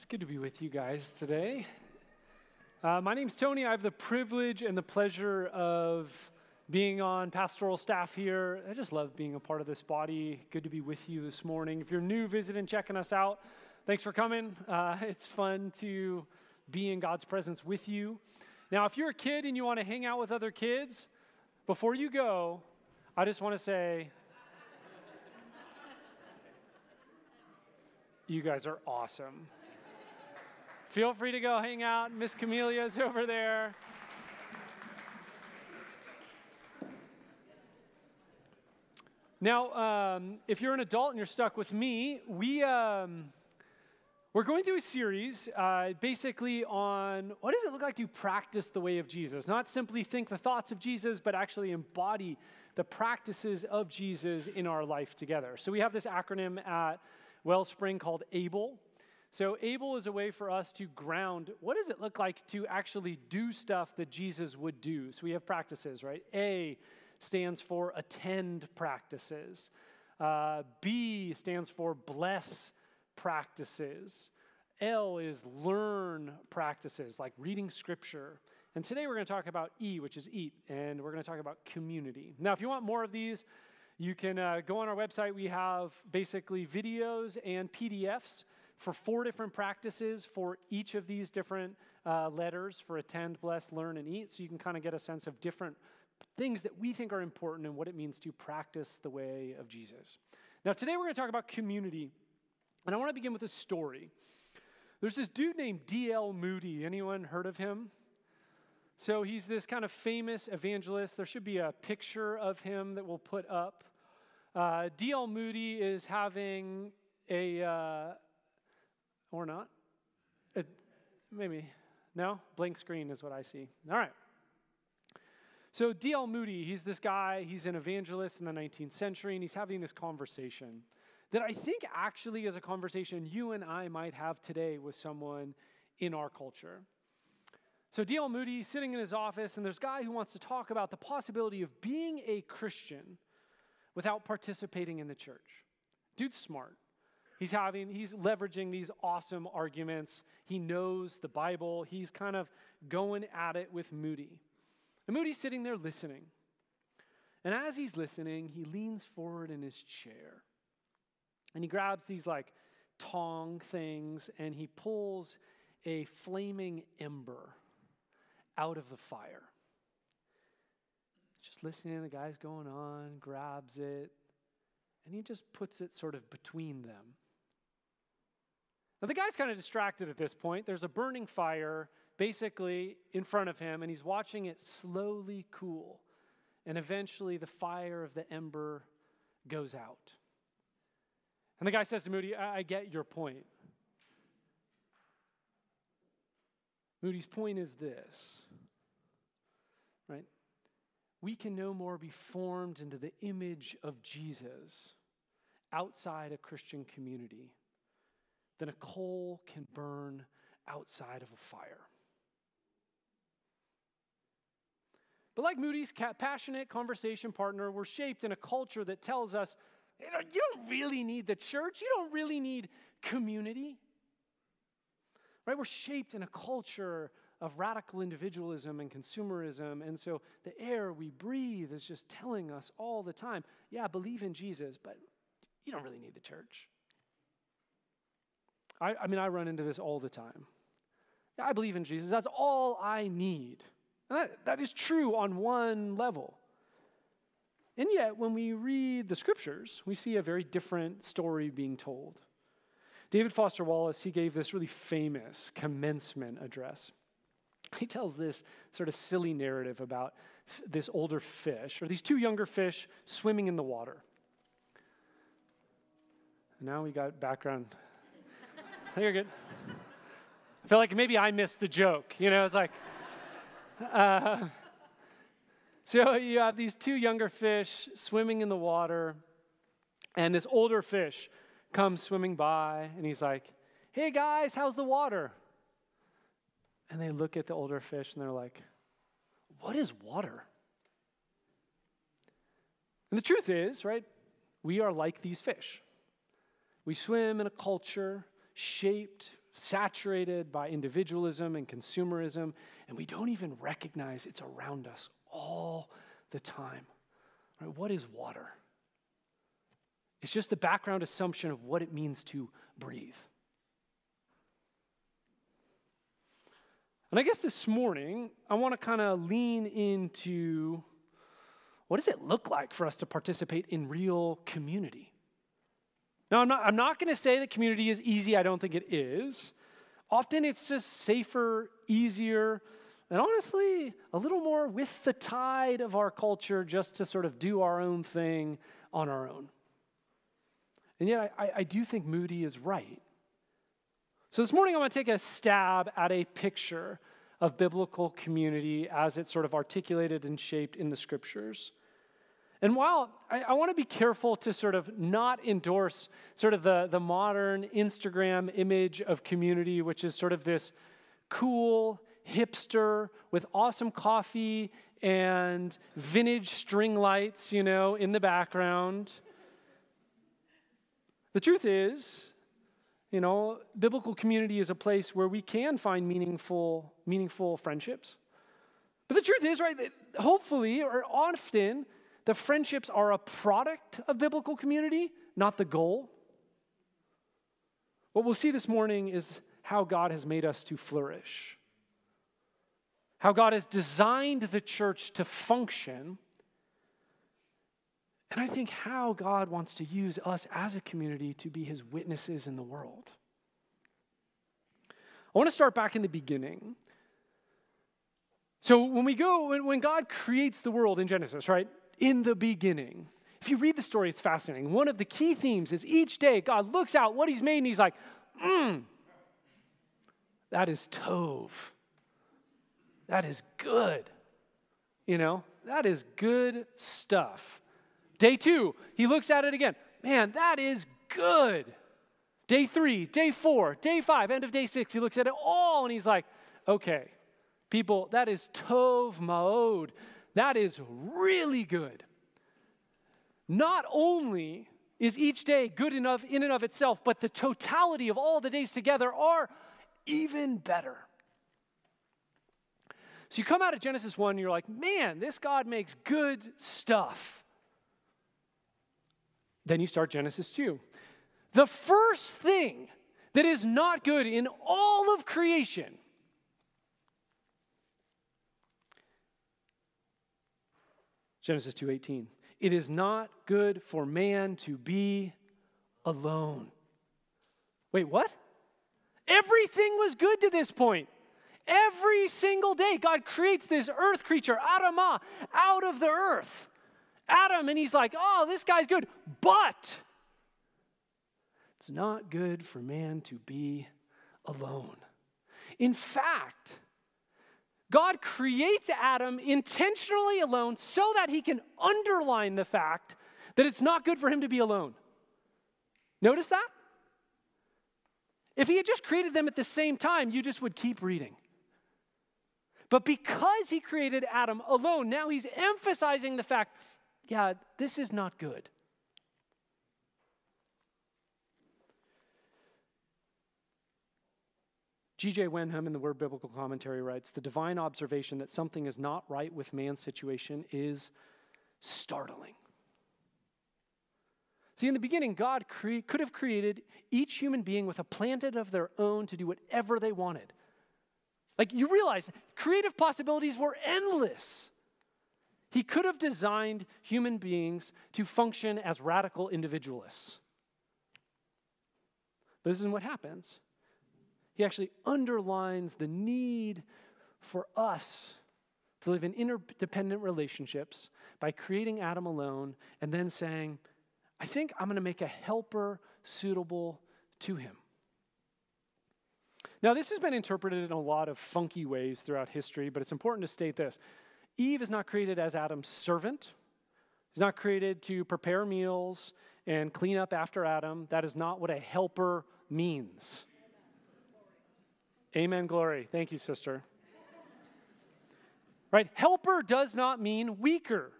It's good to be with you guys today. Uh, my name's Tony. I have the privilege and the pleasure of being on pastoral staff here. I just love being a part of this body. Good to be with you this morning. If you're new visiting, checking us out, thanks for coming. Uh, it's fun to be in God's presence with you. Now, if you're a kid and you want to hang out with other kids, before you go, I just want to say, you guys are awesome. Feel free to go hang out. Miss Camelia's over there. Now, um, if you're an adult and you're stuck with me, we, um, we're going through a series uh, basically on what does it look like to practice the way of Jesus? Not simply think the thoughts of Jesus, but actually embody the practices of Jesus in our life together. So we have this acronym at Wellspring called ABLE. So, able is a way for us to ground what does it look like to actually do stuff that Jesus would do? So, we have practices, right? A stands for attend practices, uh, B stands for bless practices, L is learn practices, like reading scripture. And today we're going to talk about E, which is eat, and we're going to talk about community. Now, if you want more of these, you can uh, go on our website. We have basically videos and PDFs for four different practices for each of these different uh, letters for attend, bless, learn, and eat. So you can kind of get a sense of different things that we think are important and what it means to practice the way of Jesus. Now, today we're going to talk about community. And I want to begin with a story. There's this dude named D.L. Moody. Anyone heard of him? So he's this kind of famous evangelist. There should be a picture of him that we'll put up. Uh, D.L. Moody is having a, uh, or not? It, maybe. No? Blank screen is what I see. All right. So, D.L. Moody, he's this guy, he's an evangelist in the 19th century, and he's having this conversation that I think actually is a conversation you and I might have today with someone in our culture. So, D.L. Moody sitting in his office, and there's a guy who wants to talk about the possibility of being a Christian without participating in the church. Dude's smart. He's having, he's leveraging these awesome arguments. He knows the Bible. He's kind of going at it with Moody. And Moody's sitting there listening. And as he's listening, he leans forward in his chair. And he grabs these like tong things and he pulls a flaming ember out of the fire. Just listening the guy's going on, grabs it, and he just puts it sort of between them. Now, the guy's kind of distracted at this point. There's a burning fire basically in front of him, and he's watching it slowly cool. And eventually, the fire of the ember goes out. And the guy says to Moody, I, I get your point. Moody's point is this, right? We can no more be formed into the image of Jesus outside a Christian community than a coal can burn outside of a fire. But like Moody's passionate conversation partner, we're shaped in a culture that tells us you, know, you don't really need the church, you don't really need community. Right? We're shaped in a culture of radical individualism and consumerism. And so the air we breathe is just telling us all the time yeah, believe in Jesus, but you don't really need the church. I, I mean, I run into this all the time. I believe in Jesus. That's all I need. And that, that is true on one level. And yet, when we read the scriptures, we see a very different story being told. David Foster Wallace, he gave this really famous commencement address. He tells this sort of silly narrative about this older fish, or these two younger fish swimming in the water. now we got background you're good. I feel like maybe I missed the joke. You know, it's like, uh, so you have these two younger fish swimming in the water, and this older fish comes swimming by, and he's like, hey guys, how's the water? And they look at the older fish and they're like, what is water? And the truth is, right, we are like these fish. We swim in a culture shaped saturated by individualism and consumerism, and we don't even recognize it's around us all the time. Right? What is water? It's just the background assumption of what it means to breathe. And I guess this morning, I want to kind of lean into what does it look like for us to participate in real community? Now, I'm not, I'm not going to say that community is easy. I don't think it is. Often it's just safer, easier, and honestly, a little more with the tide of our culture just to sort of do our own thing on our own. And yet, I, I do think Moody is right. So this morning, I'm going to take a stab at a picture of biblical community as it's sort of articulated and shaped in the scriptures. And while I, I want to be careful to sort of not endorse sort of the, the modern Instagram image of community, which is sort of this cool hipster with awesome coffee and vintage string lights, you know, in the background. The truth is, you know, biblical community is a place where we can find meaningful, meaningful friendships. But the truth is, right, that hopefully or often, the friendships are a product of biblical community, not the goal. What we'll see this morning is how God has made us to flourish, how God has designed the church to function, and I think how God wants to use us as a community to be his witnesses in the world. I want to start back in the beginning. So, when we go, when, God creates the world in Genesis, right? In the beginning. If you read the story, it's fascinating. One of the key themes is each day God looks out what He's made and He's like, mmm, that is Tov. That is good. You know, that is good stuff. Day two, He looks at it again. Man, that is good. Day three, day four, day five, end of day six, He looks at it all and He's like, okay, people, that is Tov Ma'od. That is really good. Not only is each day good enough in and of itself, but the totality of all the days together are even better. So you come out of Genesis 1 and you're like, man, this God makes good stuff. Then you start Genesis 2. The first thing that is not good in all of creation Genesis 2:18. It is not good for man to be alone. Wait, what? Everything was good to this point. Every single day, God creates this earth creature, Adamah, out of the earth. Adam, and he's like, oh, this guy's good. But it's not good for man to be alone. In fact, God creates Adam intentionally alone so that he can underline the fact that it's not good for him to be alone. Notice that? If he had just created them at the same time, you just would keep reading. But because he created Adam alone, now he's emphasizing the fact yeah, this is not good. G.J. Wenham in the Word Biblical Commentary writes The divine observation that something is not right with man's situation is startling. See, in the beginning, God cre- could have created each human being with a planet of their own to do whatever they wanted. Like, you realize creative possibilities were endless. He could have designed human beings to function as radical individualists. But this isn't what happens. He actually underlines the need for us to live in interdependent relationships by creating Adam alone and then saying, I think I'm going to make a helper suitable to him. Now, this has been interpreted in a lot of funky ways throughout history, but it's important to state this Eve is not created as Adam's servant. He's not created to prepare meals and clean up after Adam. That is not what a helper means. Amen, glory. Thank you, sister. Right? Helper does not mean weaker.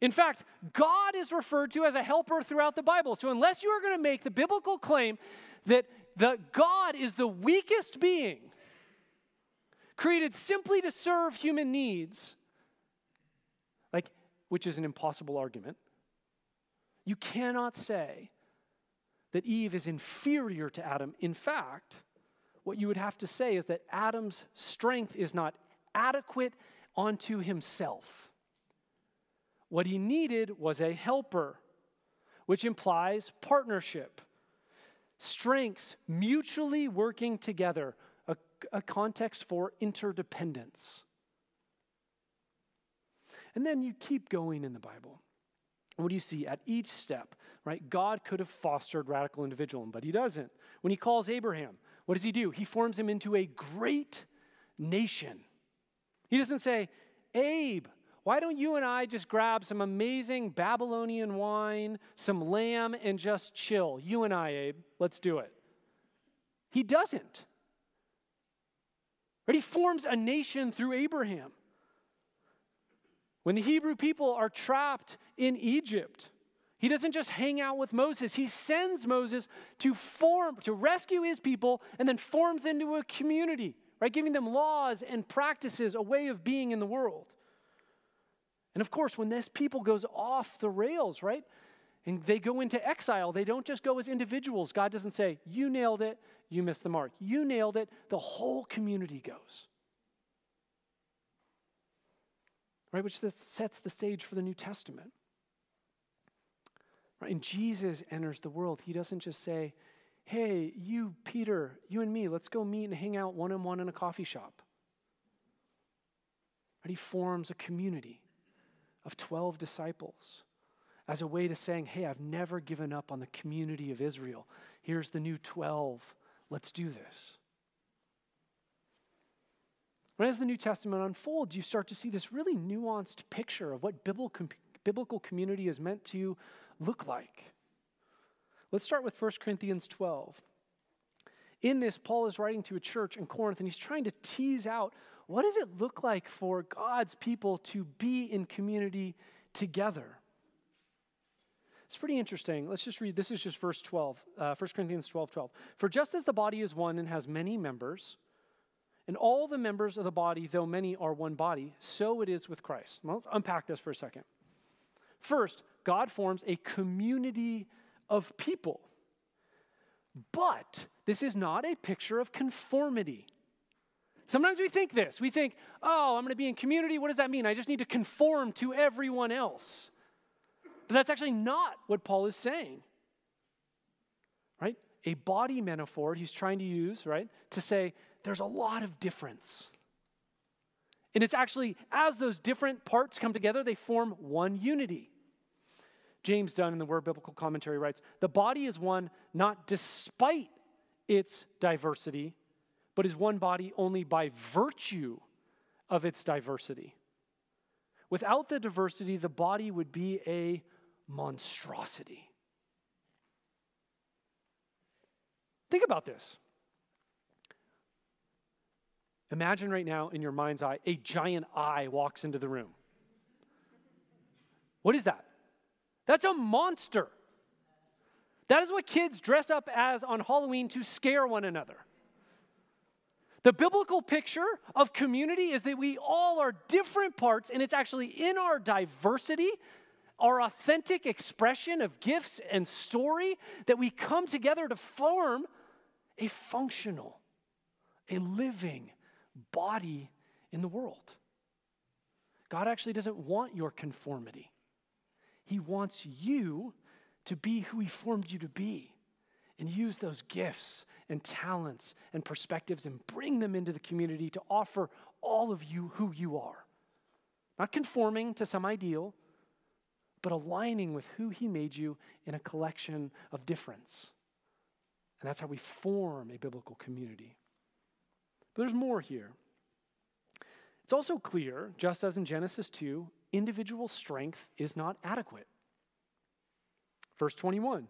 In fact, God is referred to as a helper throughout the Bible. So, unless you are going to make the biblical claim that that God is the weakest being, created simply to serve human needs, like, which is an impossible argument, you cannot say that Eve is inferior to Adam. In fact, what you would have to say is that Adam's strength is not adequate onto himself. What he needed was a helper, which implies partnership, strengths mutually working together, a, a context for interdependence. And then you keep going in the Bible. What do you see at each step? Right? God could have fostered radical individualism, but he doesn't. When he calls Abraham, what does he do? He forms him into a great nation. He doesn't say, Abe, why don't you and I just grab some amazing Babylonian wine, some lamb, and just chill? You and I, Abe, let's do it. He doesn't. Right? He forms a nation through Abraham. When the Hebrew people are trapped in Egypt, he doesn't just hang out with Moses. He sends Moses to form, to rescue his people, and then forms into a community, right? Giving them laws and practices, a way of being in the world. And of course, when this people goes off the rails, right? And they go into exile, they don't just go as individuals. God doesn't say, You nailed it, you missed the mark. You nailed it, the whole community goes. right? Which sets the stage for the New Testament. Right? And Jesus enters the world. He doesn't just say, hey, you, Peter, you and me, let's go meet and hang out one on one in a coffee shop. Right? He forms a community of 12 disciples as a way to saying, hey, I've never given up on the community of Israel. Here's the new 12. Let's do this. And as the New Testament unfolds, you start to see this really nuanced picture of what biblical, biblical community is meant to look like. Let's start with 1 Corinthians 12. In this, Paul is writing to a church in Corinth, and he's trying to tease out what does it look like for God's people to be in community together? It's pretty interesting. Let's just read. This is just verse 12, uh, 1 Corinthians 12 12. For just as the body is one and has many members, and all the members of the body, though many are one body, so it is with Christ. Well, let's unpack this for a second. First, God forms a community of people. But this is not a picture of conformity. Sometimes we think this. We think, oh, I'm going to be in community. What does that mean? I just need to conform to everyone else. But that's actually not what Paul is saying. Right? A body metaphor he's trying to use, right, to say there's a lot of difference. And it's actually, as those different parts come together, they form one unity. James Dunn in the Word Biblical Commentary writes The body is one not despite its diversity, but is one body only by virtue of its diversity. Without the diversity, the body would be a monstrosity. Think about this. Imagine right now in your mind's eye, a giant eye walks into the room. What is that? That's a monster. That is what kids dress up as on Halloween to scare one another. The biblical picture of community is that we all are different parts, and it's actually in our diversity, our authentic expression of gifts and story, that we come together to form a functional, a living, body in the world. God actually doesn't want your conformity, He wants you to be who He formed you to be and use those gifts and talents and perspectives and bring them into the community to offer all of you who you are. Not conforming to some ideal, but aligning with who He made you in a collection of difference. And that's how we form a biblical community. But there's more here. It's also clear, just as in Genesis 2, individual strength is not adequate. Verse 21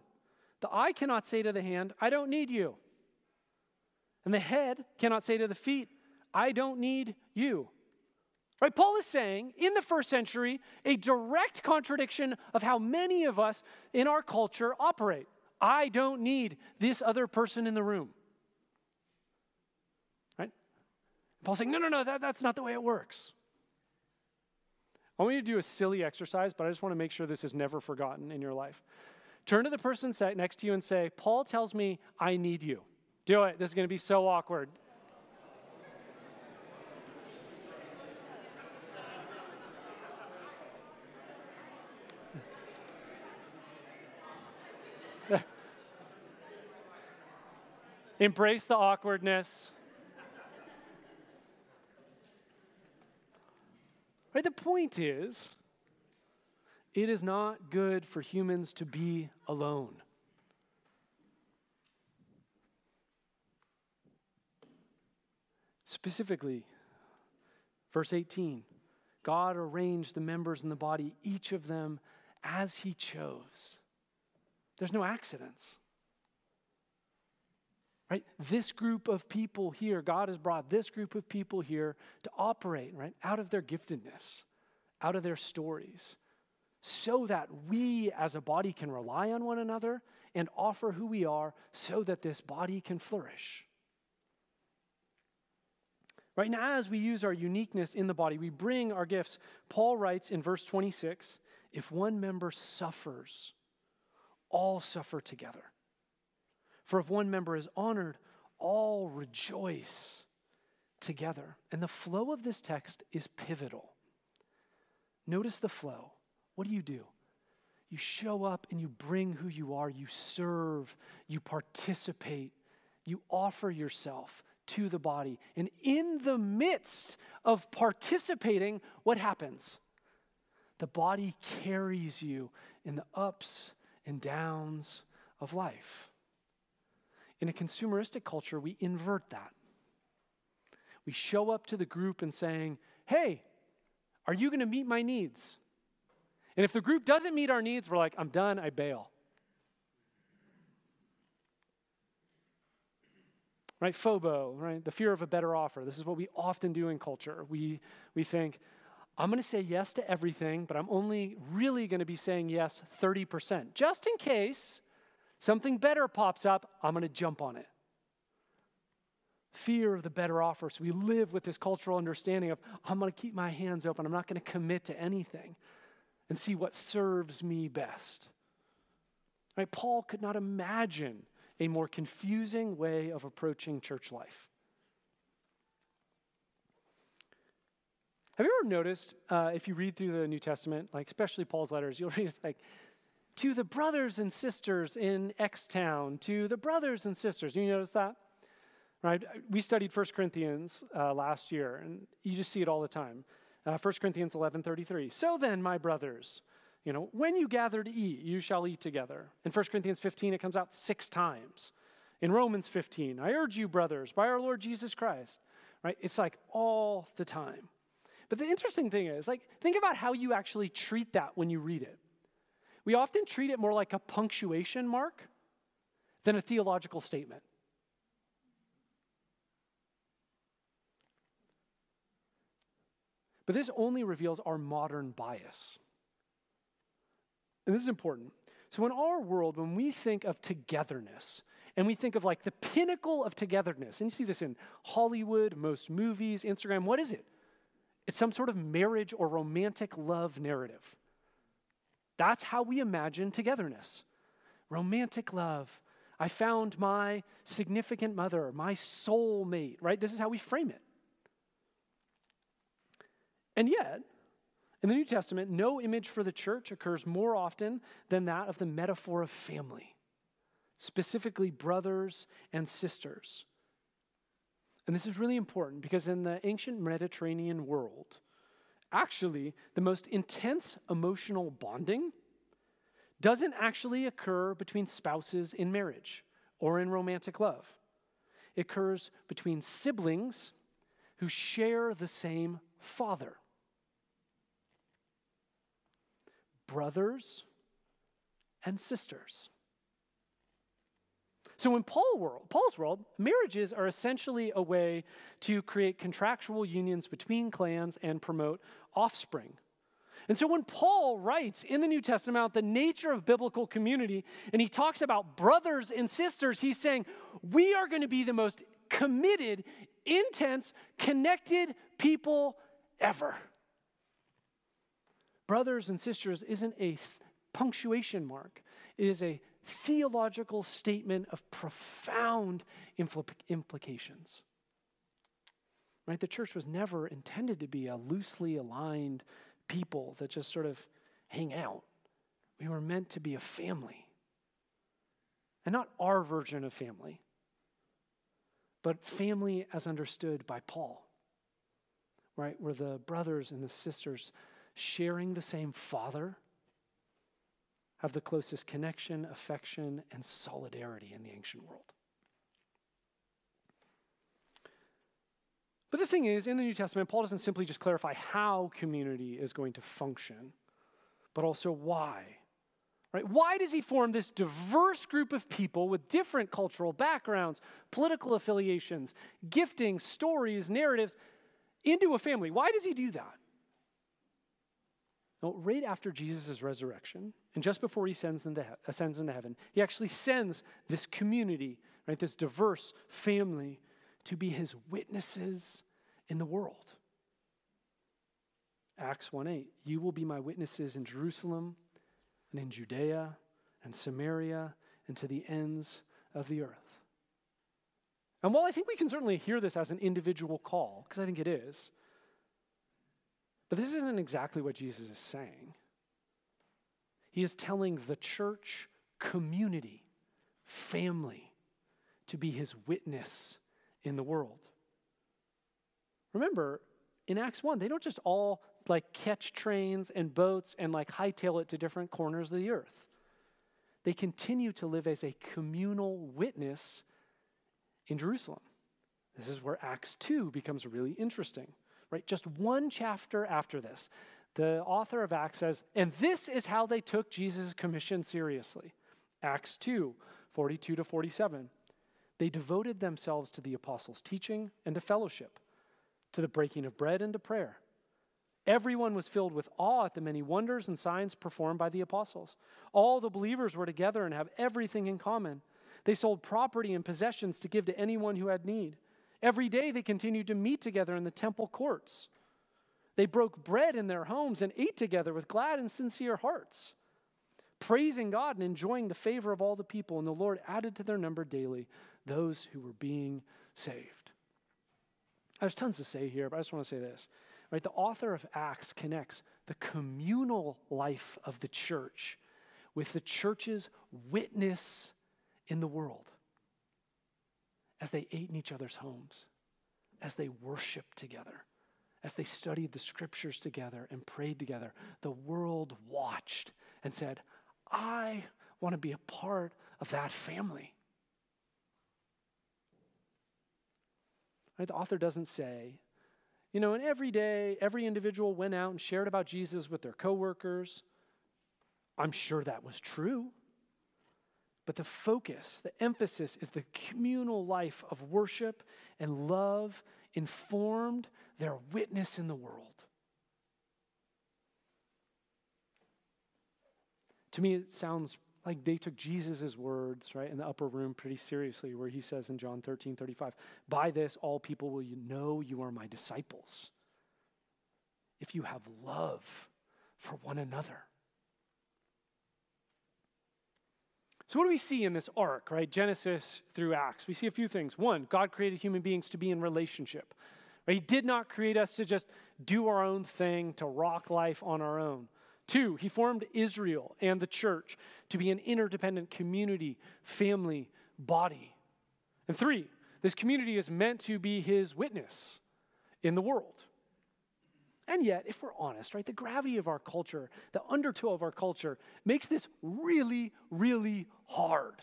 The eye cannot say to the hand, I don't need you. And the head cannot say to the feet, I don't need you. Right? Paul is saying in the first century a direct contradiction of how many of us in our culture operate. I don't need this other person in the room. Right? Paul's saying, no, no, no, that, that's not the way it works. I want you to do a silly exercise, but I just want to make sure this is never forgotten in your life. Turn to the person next to you and say, Paul tells me I need you. Do it. This is going to be so awkward. Embrace the awkwardness. Right? The point is, it is not good for humans to be alone. Specifically, verse 18 God arranged the members in the body, each of them as He chose. There's no accidents. Right? This group of people here, God has brought this group of people here to operate, right, out of their giftedness, out of their stories, so that we as a body can rely on one another and offer who we are so that this body can flourish. Right now, as we use our uniqueness in the body, we bring our gifts. Paul writes in verse 26 if one member suffers, all suffer together. For if one member is honored, all rejoice together. And the flow of this text is pivotal. Notice the flow. What do you do? You show up and you bring who you are, you serve, you participate, you offer yourself to the body. And in the midst of participating, what happens? The body carries you in the ups and downs of life. In a consumeristic culture, we invert that. We show up to the group and saying, hey, are you going to meet my needs? And if the group doesn't meet our needs, we're like, I'm done, I bail. Right? FOBO, right? The fear of a better offer. This is what we often do in culture. We, we think, I'm going to say yes to everything, but I'm only really going to be saying yes 30%, just in case Something better pops up, I'm going to jump on it. Fear of the better offer. So we live with this cultural understanding of, I'm going to keep my hands open. I'm not going to commit to anything and see what serves me best. Right? Paul could not imagine a more confusing way of approaching church life. Have you ever noticed, uh, if you read through the New Testament, like especially Paul's letters, you'll read it's like to the brothers and sisters in X town, to the brothers and sisters. You notice that? Right? We studied 1 Corinthians uh, last year, and you just see it all the time. Uh, 1 Corinthians 11:33. So then, my brothers, you know, when you gather to eat, you shall eat together. In 1 Corinthians 15, it comes out six times. In Romans 15, I urge you, brothers, by our Lord Jesus Christ. Right? It's like all the time. But the interesting thing is, like, think about how you actually treat that when you read it we often treat it more like a punctuation mark than a theological statement. But this only reveals our modern bias. And this is important. So, in our world, when we think of togetherness, and we think of like the pinnacle of togetherness, and you see this in Hollywood, most movies, Instagram, what is it? It's some sort of marriage or romantic love narrative. That's how we imagine togetherness. Romantic love. I found my significant mother, my soul mate, right? This is how we frame it. And yet, in the New Testament, no image for the church occurs more often than that of the metaphor of family, specifically brothers and sisters. And this is really important because in the ancient Mediterranean world, actually, the most intense emotional bonding doesn't actually occur between spouses in marriage or in romantic love. It occurs between siblings who share the same father. Brothers and sisters. So in Paul world, Paul's world, marriages are essentially a way to create contractual unions between clans and promote offspring. And so when Paul writes in the New Testament about the nature of biblical community and he talks about brothers and sisters, he's saying we are going to be the most committed, intense, connected people ever. Brothers and sisters isn't a th- punctuation mark, it is a theological statement of profound impl- implications. Right? The church was never intended to be a loosely aligned people that just sort of hang out. We were meant to be a family. And not our version of family, but family as understood by Paul, right? Where the brothers and the sisters sharing the same Father have the closest connection, affection, and solidarity in the ancient world. But the thing is, in the New Testament, Paul doesn't simply just clarify how community is going to function, but also why. Right? Why does he form this diverse group of people with different cultural backgrounds, political affiliations, gifting, stories, narratives into a family? Why does he do that? Well, right after Jesus' resurrection, and just before he into, he- uh, ascends into heaven, he actually sends this community, right, this diverse family, to be his witnesses in the world. Acts 1 8, you will be my witnesses in Jerusalem and in Judea and Samaria and to the ends of the earth. And while I think we can certainly hear this as an individual call, because I think it is, but this isn't exactly what Jesus is saying. He is telling the church community, family, to be his witness in the world. Remember, in Acts 1, they don't just all like catch trains and boats and like hightail it to different corners of the earth. They continue to live as a communal witness in Jerusalem. This is where Acts 2 becomes really interesting, right? Just one chapter after this, the author of Acts says, and this is how they took Jesus' commission seriously. Acts 2 42 to 47. They devoted themselves to the apostles' teaching and to fellowship, to the breaking of bread and to prayer. Everyone was filled with awe at the many wonders and signs performed by the apostles. All the believers were together and have everything in common. They sold property and possessions to give to anyone who had need. Every day they continued to meet together in the temple courts. They broke bread in their homes and ate together with glad and sincere hearts, praising God and enjoying the favor of all the people. And the Lord added to their number daily those who were being saved. There's tons to say here, but I just want to say this. Right? The author of Acts connects the communal life of the church with the church's witness in the world as they ate in each other's homes, as they worshiped together, as they studied the scriptures together and prayed together. The world watched and said, I want to be a part of that family. Right? The author doesn't say, you know, and every day, every individual went out and shared about Jesus with their coworkers. I'm sure that was true. But the focus, the emphasis is the communal life of worship and love informed their witness in the world. To me, it sounds like they took Jesus' words, right, in the upper room pretty seriously, where he says in John 13 35, By this all people will know you are my disciples, if you have love for one another. So, what do we see in this arc, right? Genesis through Acts. We see a few things. One, God created human beings to be in relationship. Right? He did not create us to just do our own thing, to rock life on our own. Two, he formed Israel and the church to be an interdependent community, family, body. And three, this community is meant to be his witness in the world. And yet, if we're honest, right, the gravity of our culture, the undertow of our culture, makes this really, really hard.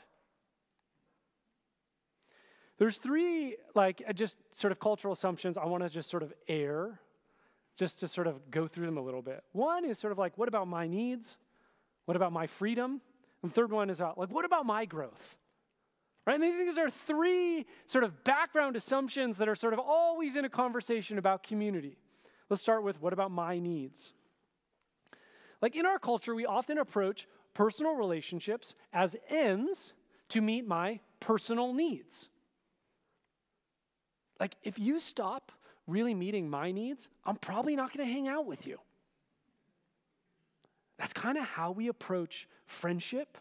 There's three, like, uh, just sort of cultural assumptions I want to just sort of air, just to sort of go through them a little bit. One is sort of like, what about my needs? What about my freedom? And the third one is about, like, what about my growth? Right? And these are three sort of background assumptions that are sort of always in a conversation about community. Let's start with what about my needs? Like in our culture, we often approach personal relationships as ends to meet my personal needs. Like, if you stop really meeting my needs, I'm probably not going to hang out with you. That's kind of how we approach friendship,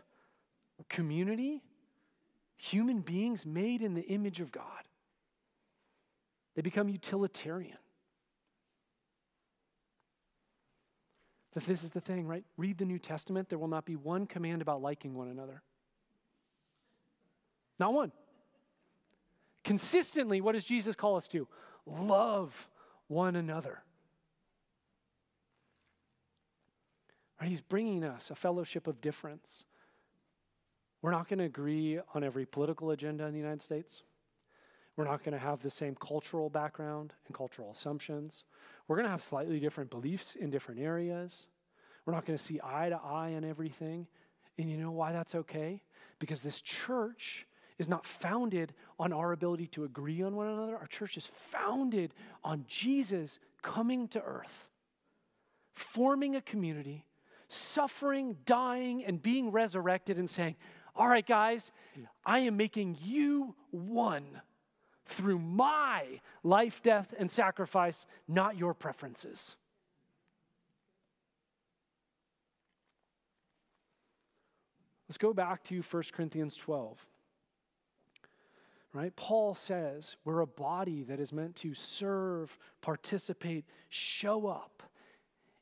community, human beings made in the image of God. They become utilitarian. But this is the thing, right? Read the New Testament. There will not be one command about liking one another. Not one. Consistently, what does Jesus call us to? Love one another. Right? He's bringing us a fellowship of difference. We're not going to agree on every political agenda in the United States. We're not going to have the same cultural background and cultural assumptions. We're going to have slightly different beliefs in different areas. We're not going to see eye to eye on everything. And you know why that's okay? Because this church is not founded on our ability to agree on one another. Our church is founded on Jesus coming to earth, forming a community, suffering, dying, and being resurrected, and saying, All right, guys, I am making you one through my life, death, and sacrifice, not your preferences. Let's go back to 1 Corinthians 12. Right? Paul says we're a body that is meant to serve, participate, show up.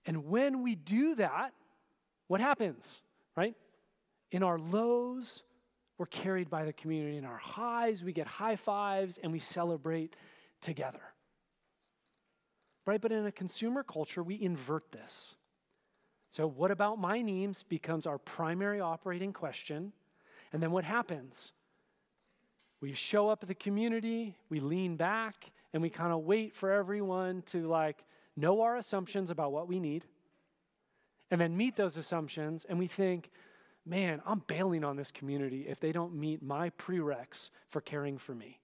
And when we do that, what happens? Right? In our lows, we're carried by the community. In our highs, we get high fives and we celebrate together. Right? But in a consumer culture, we invert this. So, what about my needs becomes our primary operating question. And then what happens? We show up at the community, we lean back, and we kind of wait for everyone to like know our assumptions about what we need and then meet those assumptions. And we think, man, I'm bailing on this community if they don't meet my prereqs for caring for me.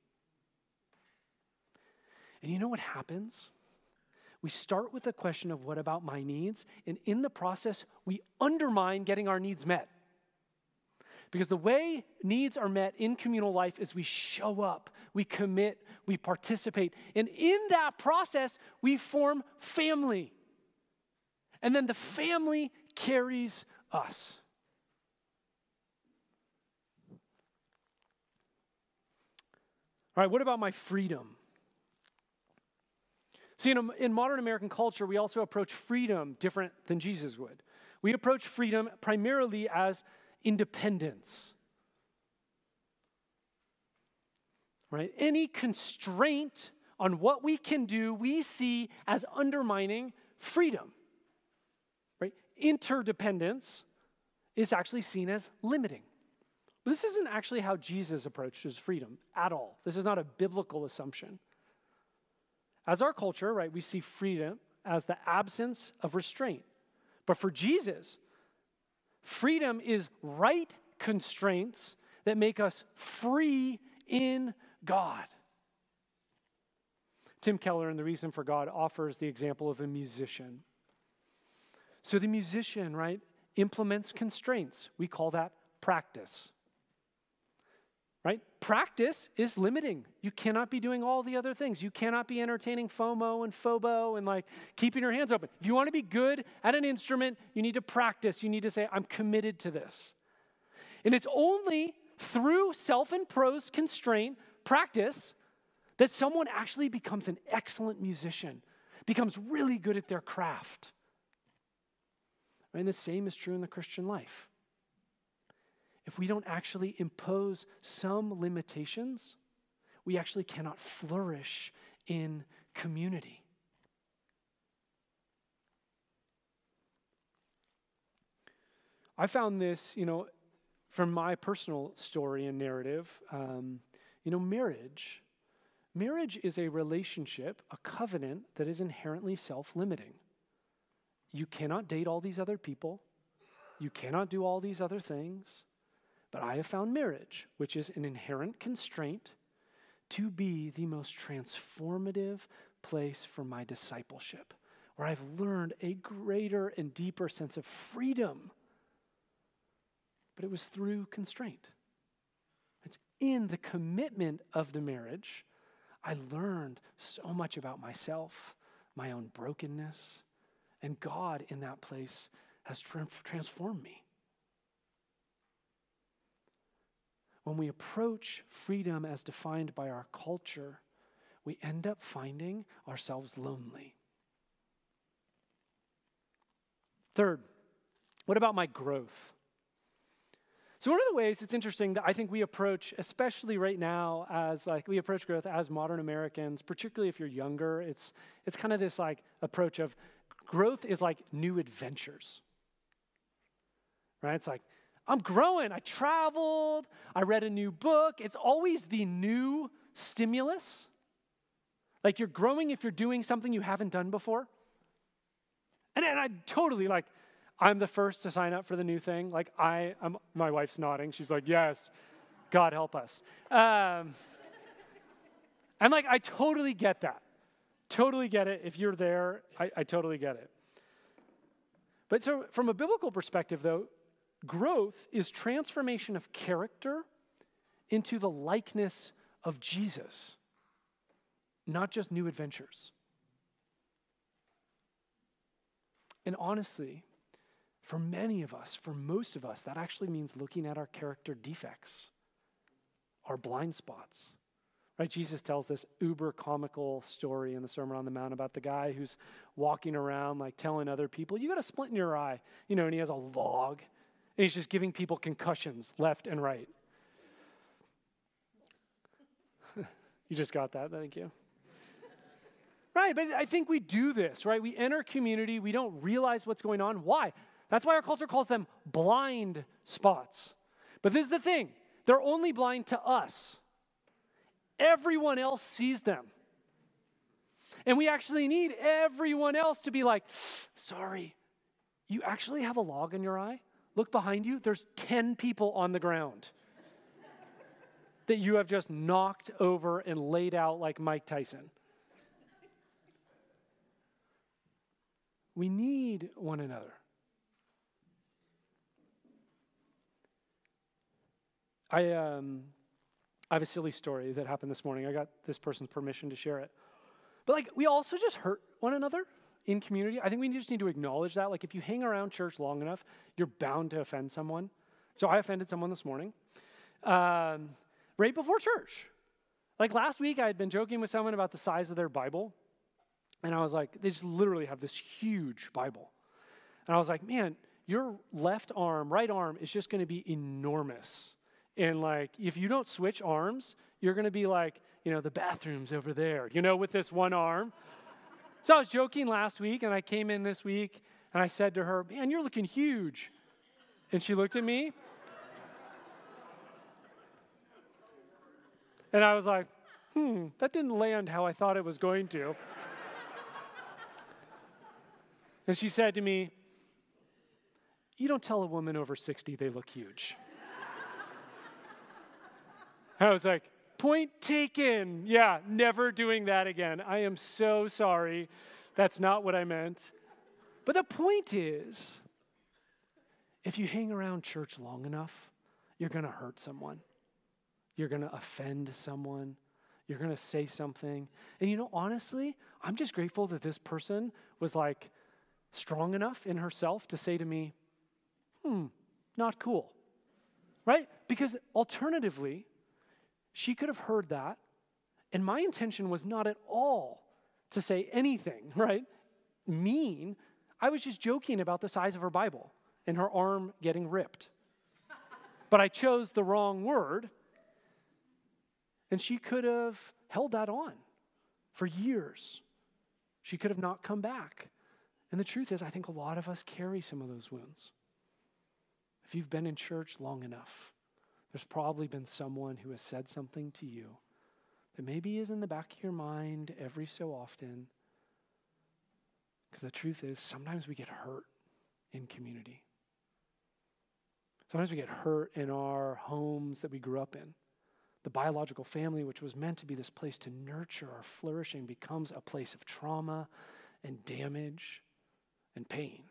And you know what happens? We start with the question of what about my needs? And in the process, we undermine getting our needs met. Because the way needs are met in communal life is we show up, we commit, we participate. And in that process, we form family. And then the family carries us. All right, what about my freedom? See, in, a, in modern American culture, we also approach freedom different than Jesus would. We approach freedom primarily as independence. Right? Any constraint on what we can do, we see as undermining freedom. Right? Interdependence is actually seen as limiting. This isn't actually how Jesus approaches freedom at all. This is not a biblical assumption. As our culture, right, we see freedom as the absence of restraint. But for Jesus, freedom is right constraints that make us free in God. Tim Keller in The Reason for God offers the example of a musician. So the musician, right, implements constraints. We call that practice right? Practice is limiting. You cannot be doing all the other things. You cannot be entertaining FOMO and FOBO and like keeping your hands open. If you want to be good at an instrument, you need to practice. You need to say, I'm committed to this. And it's only through self imposed constraint, practice, that someone actually becomes an excellent musician, becomes really good at their craft. And the same is true in the Christian life if we don't actually impose some limitations, we actually cannot flourish in community. I found this, you know, from my personal story and narrative. Um, you know, marriage. Marriage is a relationship, a covenant that is inherently self limiting. You cannot date all these other people. You cannot do all these other things. But I have found marriage, which is an inherent constraint, to be the most transformative place for my discipleship, where I've learned a greater and deeper sense of freedom. But it was through constraint. It's in the commitment of the marriage. I learned so much about myself, my own brokenness, and God in that place has tra- transformed me. When we approach freedom as defined by our culture, we end up finding ourselves lonely. Third, what about my growth? So one of the ways it's interesting that I think we approach, especially right now, as like we approach growth as modern Americans, particularly if you're younger, it's it's kind of this like approach of growth is like new adventures. Right? It's like I'm growing. I traveled. I read a new book. It's always the new stimulus. Like you're growing if you're doing something you haven't done before. And, I totally like I'm the first to sign up for the new thing. Like I, I'm, my wife's nodding. She's like, yes, God help us. Um, and like I totally get that. Totally get it. If you're there, I, I totally get it. But so from a biblical perspective, though, growth is transformation of character into the likeness of Jesus, not just new adventures. And honestly, for many of us, for most of us, that actually means looking at our character defects, our blind spots. Right? Jesus tells this uber comical story in the Sermon on the Mount about the guy who's walking around like telling other people, You got a splint in your eye. You know, and he has a log, and he's just giving people concussions left and right. you just got that, thank you. Right, but I think we do this, right? We enter community, we don't realize what's going on. Why? That's why our culture calls them blind spots. But this is the thing they're only blind to us, everyone else sees them. And we actually need everyone else to be like, sorry, you actually have a log in your eye? Look behind you, there's 10 people on the ground that you have just knocked over and laid out like Mike Tyson. We need one another. I, um, I have a silly story that happened this morning. I got this person's permission to share it. But like, we also just hurt one another in community. I think we just need to acknowledge that. Like, if you hang around church long enough, you're bound to offend someone. So I offended someone this morning, um, right before church. Like last week, I had been joking with someone about the size of their Bible. And I was like, they just literally have this huge Bible. And I was like, man, your left arm, right arm is just going to be enormous and like, if you don't switch arms, you're going to be like, you know, the bathroom's over there, you know, with this one arm. So I was joking last week, and I came in this week, and I said to her, Man, you're looking huge. And she looked at me. and I was like, Hmm, that didn't land how I thought it was going to. and she said to me, You don't tell a woman over 60 they look huge. I was like, point taken. Yeah, never doing that again. I am so sorry. That's not what I meant. But the point is, if you hang around church long enough, you're going to hurt someone. You're going to offend someone. You're going to say something. And you know, honestly, I'm just grateful that this person was like strong enough in herself to say to me, hmm, not cool. Right? Because alternatively, she could have heard that. And my intention was not at all to say anything, right? Mean. I was just joking about the size of her Bible and her arm getting ripped. but I chose the wrong word. And she could have held that on for years. She could have not come back. And the truth is, I think a lot of us carry some of those wounds. If you've been in church long enough, there's probably been someone who has said something to you that maybe is in the back of your mind every so often. Because the truth is, sometimes we get hurt in community. Sometimes we get hurt in our homes that we grew up in. The biological family, which was meant to be this place to nurture our flourishing, becomes a place of trauma and damage and pain.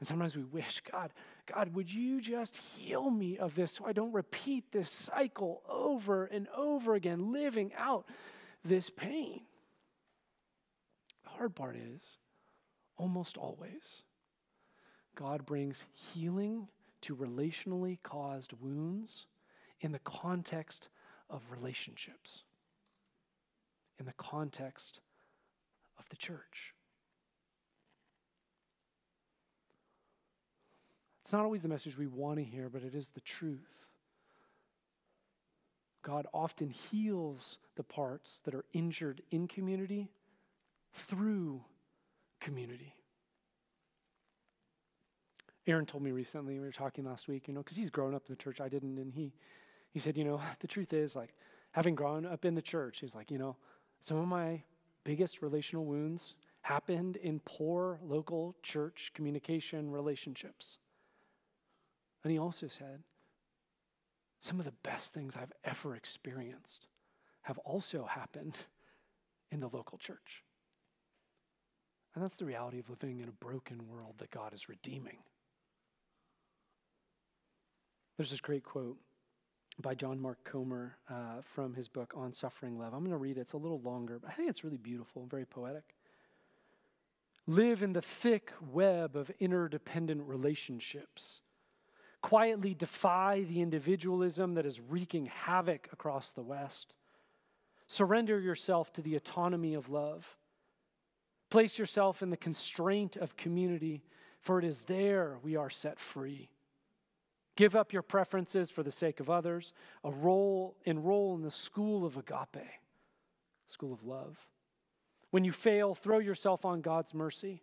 And sometimes we wish, God, God, would you just heal me of this so I don't repeat this cycle over and over again, living out this pain? The hard part is, almost always, God brings healing to relationally caused wounds in the context of relationships, in the context of the church. It's not always the message we want to hear, but it is the truth. God often heals the parts that are injured in community through community. Aaron told me recently, we were talking last week, you know, because he's grown up in the church, I didn't, and he, he said, you know, the truth is, like, having grown up in the church, he's like, you know, some of my biggest relational wounds happened in poor local church communication relationships. And he also said, some of the best things I've ever experienced have also happened in the local church. And that's the reality of living in a broken world that God is redeeming. There's this great quote by John Mark Comer uh, from his book On Suffering Love. I'm going to read it. It's a little longer, but I think it's really beautiful and very poetic. Live in the thick web of interdependent relationships quietly defy the individualism that is wreaking havoc across the West. Surrender yourself to the autonomy of love. Place yourself in the constraint of community, for it is there we are set free. Give up your preferences for the sake of others. A role, enroll in the school of agape, school of love. When you fail, throw yourself on God's mercy.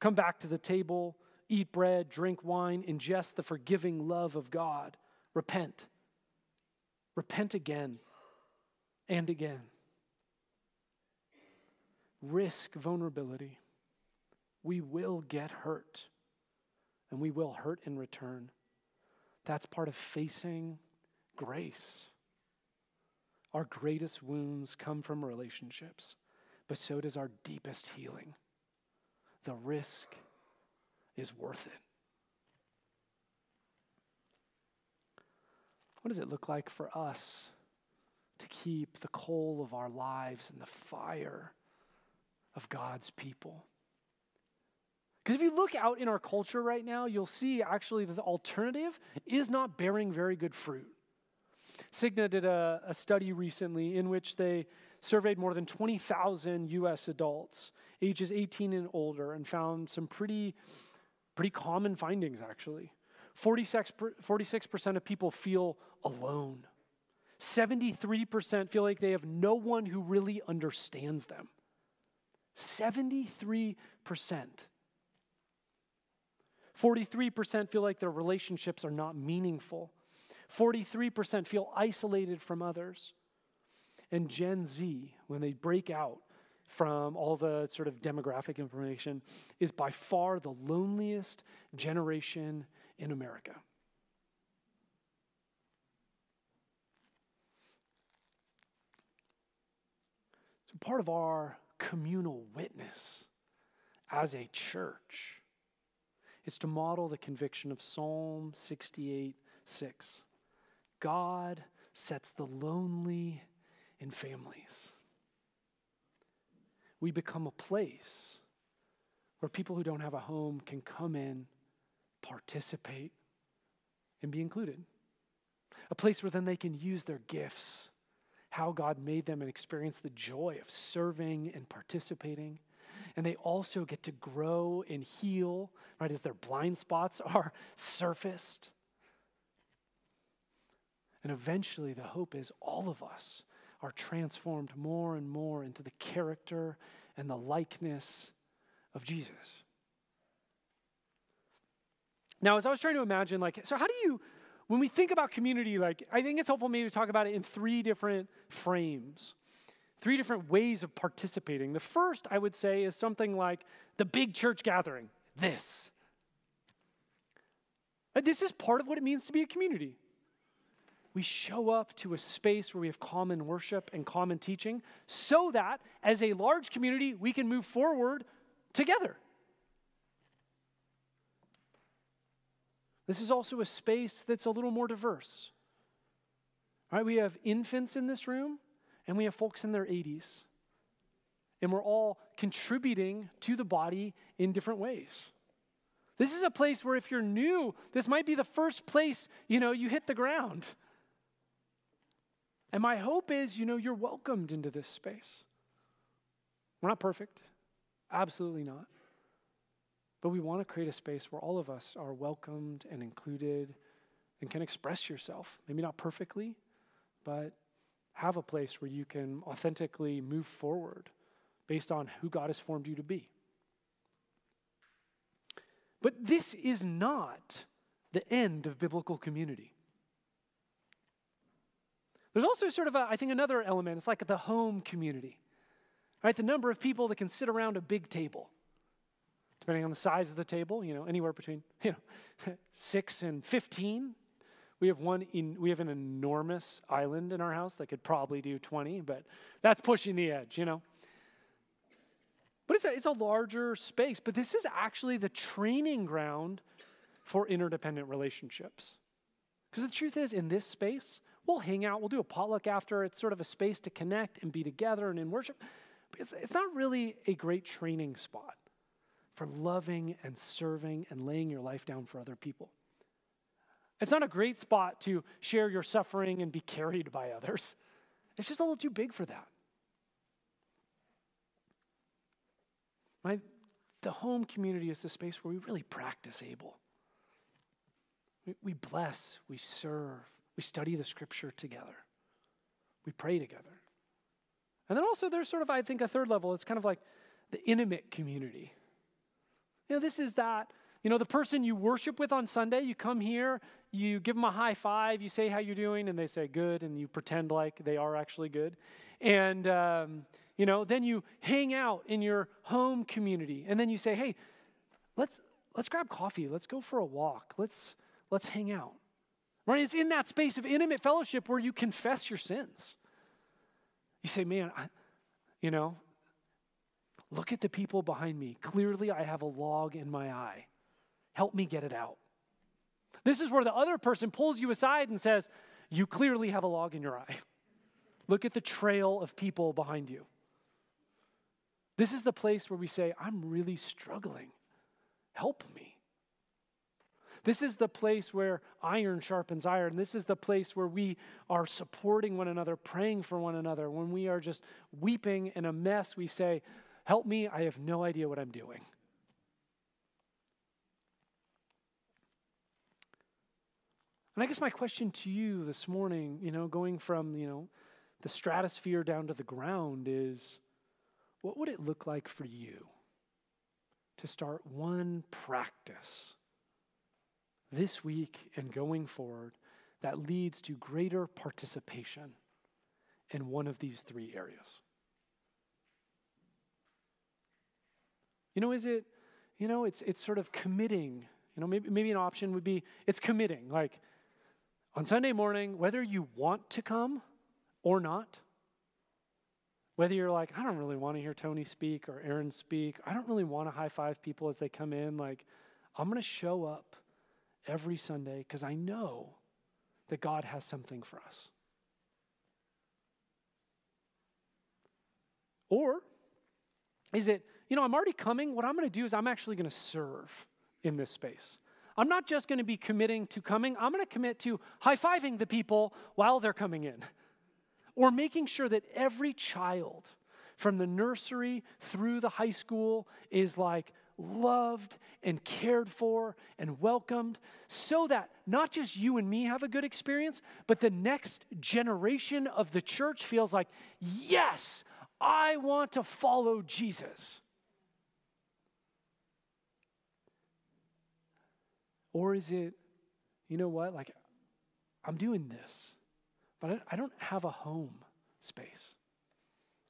Come back to the table eat bread, drink wine, ingest the forgiving love of God. Repent. Repent again and again. Risk vulnerability. We will get hurt, and we will hurt in return. That's part of facing grace. Our greatest wounds come from relationships, but so does our deepest healing. The risk is worth it. What does it look like for us to keep the coal of our lives and the fire of God's people? Because if you look out in our culture right now, you'll see actually that the alternative is not bearing very good fruit. Cigna did a, a study recently in which they surveyed more than 20,000 US adults, ages 18 and older, and found some pretty Pretty common findings, actually. 46, 46% of people feel alone. 73% feel like they have no one who really understands them. 73%. 43% feel like their relationships are not meaningful. 43% feel isolated from others. And Gen Z, when they break out, from all the sort of demographic information, is by far the loneliest generation in America. So, part of our communal witness as a church is to model the conviction of Psalm 68 6. God sets the lonely in families we become a place where people who don't have a home can come in, participate, and be included. A place where then they can use their gifts, how God made them, and experience the joy of serving and participating. And they also get to grow and heal, right, as their blind spots are surfaced. And eventually, the hope is all of us are transformed more and more into the character and the likeness of Jesus. Now, as I was trying to imagine, like, so how do you, when we think about community, like, I think it's helpful maybe to talk about it in three different frames, three different ways of participating. The first, I would say, is something like the big church gathering, this. This is part of what it means to be a community we show up to a space where we have common worship and common teaching so that as a large community, we can move forward together. This is also a space that's a little more diverse. Right, we have infants in this room, and we have folks in their 80s. And we're all contributing to the body in different ways. This is a place where if you're new, this might be the first place, you know, you hit the ground. And my hope is, you know, you're welcomed into this space. We're not perfect. Absolutely not. But we want to create a space where all of us are welcomed and included and can express yourself. Maybe not perfectly, but have a place where you can authentically move forward based on who God has formed you to be. But this is not the end of biblical community. There's also sort of, a, I think, another element. It's like the home community, right? The number of people that can sit around a big table, depending on the size of the table, you know, anywhere between, you know, six and 15. We have one in, we have an enormous island in our house that could probably do 20, but that's pushing the edge, you know. But it's a, it's a larger space. But this is actually the training ground for interdependent relationships. Because the truth is, in this space, we'll hang out, we'll do a potluck after. It's sort of a space to connect and be together and in worship. But it's, it's not really a great training spot for loving and serving and laying your life down for other people. It's not a great spot to share your suffering and be carried by others. It's just a little too big for that. My, the home community is the space where we really practice able. We, we bless, we serve, we study the scripture together, we pray together. And then also, there's sort of, I think, a third level. It's kind of like the intimate community. You know, this is that, you know, the person you worship with on Sunday, you come here, you give them a high five, you say how you're doing, and they say good, and you pretend like they are actually good. And, um, you know, then you hang out in your home community and then you say, hey, let's let's grab coffee, let's go for a walk, let's let's hang out. Right? It's in that space of intimate fellowship where you confess your sins. You say, man, I, you know, look at the people behind me. Clearly, I have a log in my eye. Help me get it out. This is where the other person pulls you aside and says, You clearly have a log in your eye. Look at the trail of people behind you. This is the place where we say, I'm really struggling. Help me. This is the place where iron sharpens iron. This is the place where we are supporting one another, praying for one another. When we are just weeping in a mess, we say, Help me, I have no idea what I'm doing. And I guess my question to you this morning, you know, going from, you know, the stratosphere down to the ground is what would it look like for you to start one practice this week and going forward that leads to greater participation in one of these three areas? You know, is it, you know, it's, it's sort of committing. You know, maybe, maybe an option would be it's committing. Like on Sunday morning, whether you want to come or not, whether you're like, I don't really want to hear Tony speak or Aaron speak, I don't really want to high five people as they come in, like, I'm going to show up every Sunday because I know that God has something for us. Or is it, you know, I'm already coming. What I'm going to do is I'm actually going to serve in this space. I'm not just going to be committing to coming, I'm going to commit to high fiving the people while they're coming in. Or making sure that every child from the nursery through the high school is like loved and cared for and welcomed so that not just you and me have a good experience, but the next generation of the church feels like, yes, I want to follow Jesus. Or is it, you know what, like, I'm doing this but I don't have a home space.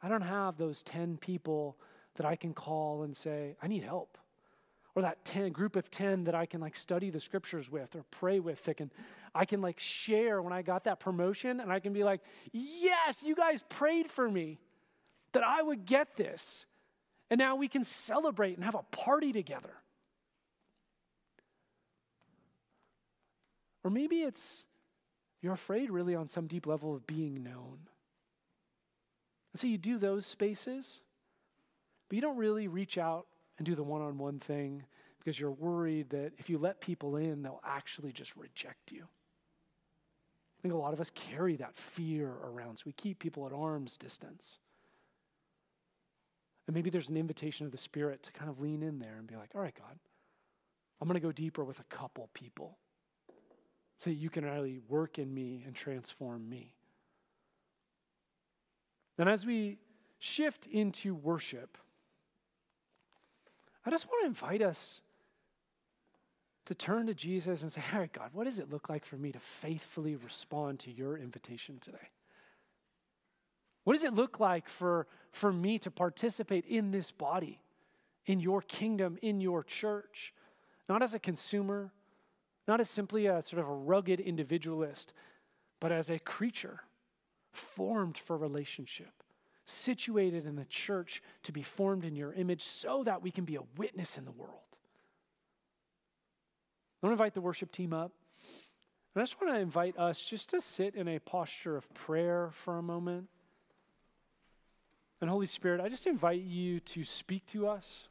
I don't have those 10 people that I can call and say, I need help. Or that 10 group of 10 that I can like study the scriptures with or pray with that can I can like share when I got that promotion and I can be like, "Yes, you guys prayed for me that I would get this." And now we can celebrate and have a party together. Or maybe it's you're afraid really on some deep level of being known. And so you do those spaces, but you don't really reach out and do the one on one thing because you're worried that if you let people in, they'll actually just reject you. I think a lot of us carry that fear around, so we keep people at arm's distance. And maybe there's an invitation of the Spirit to kind of lean in there and be like, all right, God, I'm going to go deeper with a couple people so you can really work in me and transform me. And as we shift into worship, I just want to invite us to turn to Jesus and say, All right, God, what does it look like for me to faithfully respond to your invitation today? What does it look like for, for me to participate in this body, in your kingdom, in your church? Not as a consumer, not as simply a sort of a rugged individualist, but as a creature formed for relationship, situated in the church to be formed in your image so that we can be a witness in the world. I want to invite the worship team up. And I just want to invite us just to sit in a posture of prayer for a moment. And Holy Spirit, I just invite you to speak to us.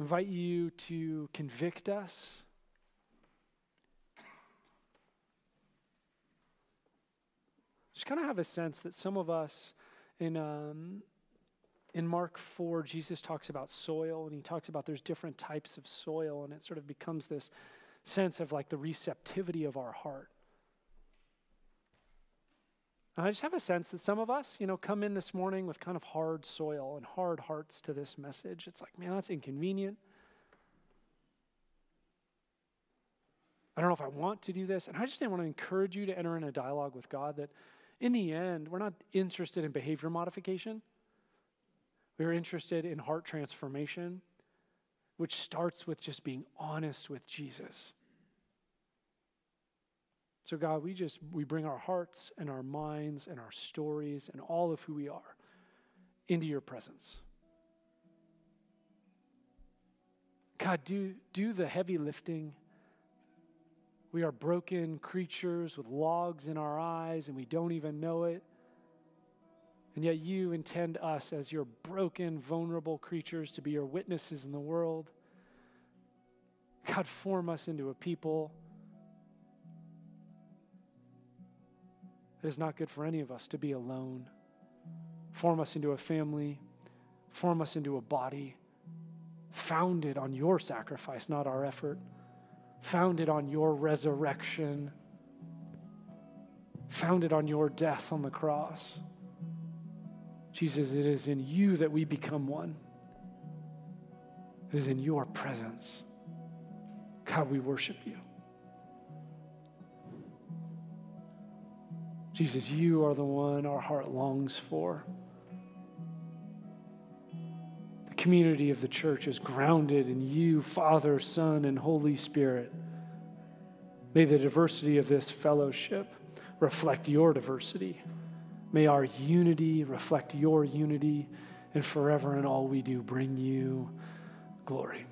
invite you to convict us. Just kind of have a sense that some of us in um, in Mark 4, Jesus talks about soil and he talks about there's different types of soil, and it sort of becomes this sense of like the receptivity of our heart. And I just have a sense that some of us, you know, come in this morning with kind of hard soil and hard hearts to this message. It's like, man, that's inconvenient. I don't know if I want to do this. And I just want to encourage you to enter in a dialogue with God that in the end, we're not interested in behavior modification. We're interested in heart transformation, which starts with just being honest with Jesus. So, God, we just we bring our hearts and our minds and our stories and all of who we are into your presence. God, do, do the heavy lifting. We are broken creatures with logs in our eyes and we don't even know it. And yet you intend us as your broken, vulnerable creatures to be your witnesses in the world. God, form us into a people It is not good for any of us to be alone. Form us into a family, form us into a body founded on your sacrifice, not our effort, founded on your resurrection, founded on your death on the cross. Jesus, it is in you that we become one. It is in your presence. God, we worship you. Jesus, you are the one our heart longs for. Community of the church is grounded in you, Father, Son, and Holy Spirit. May the diversity of this fellowship reflect your diversity. May our unity reflect your unity, and forever in all we do bring you glory.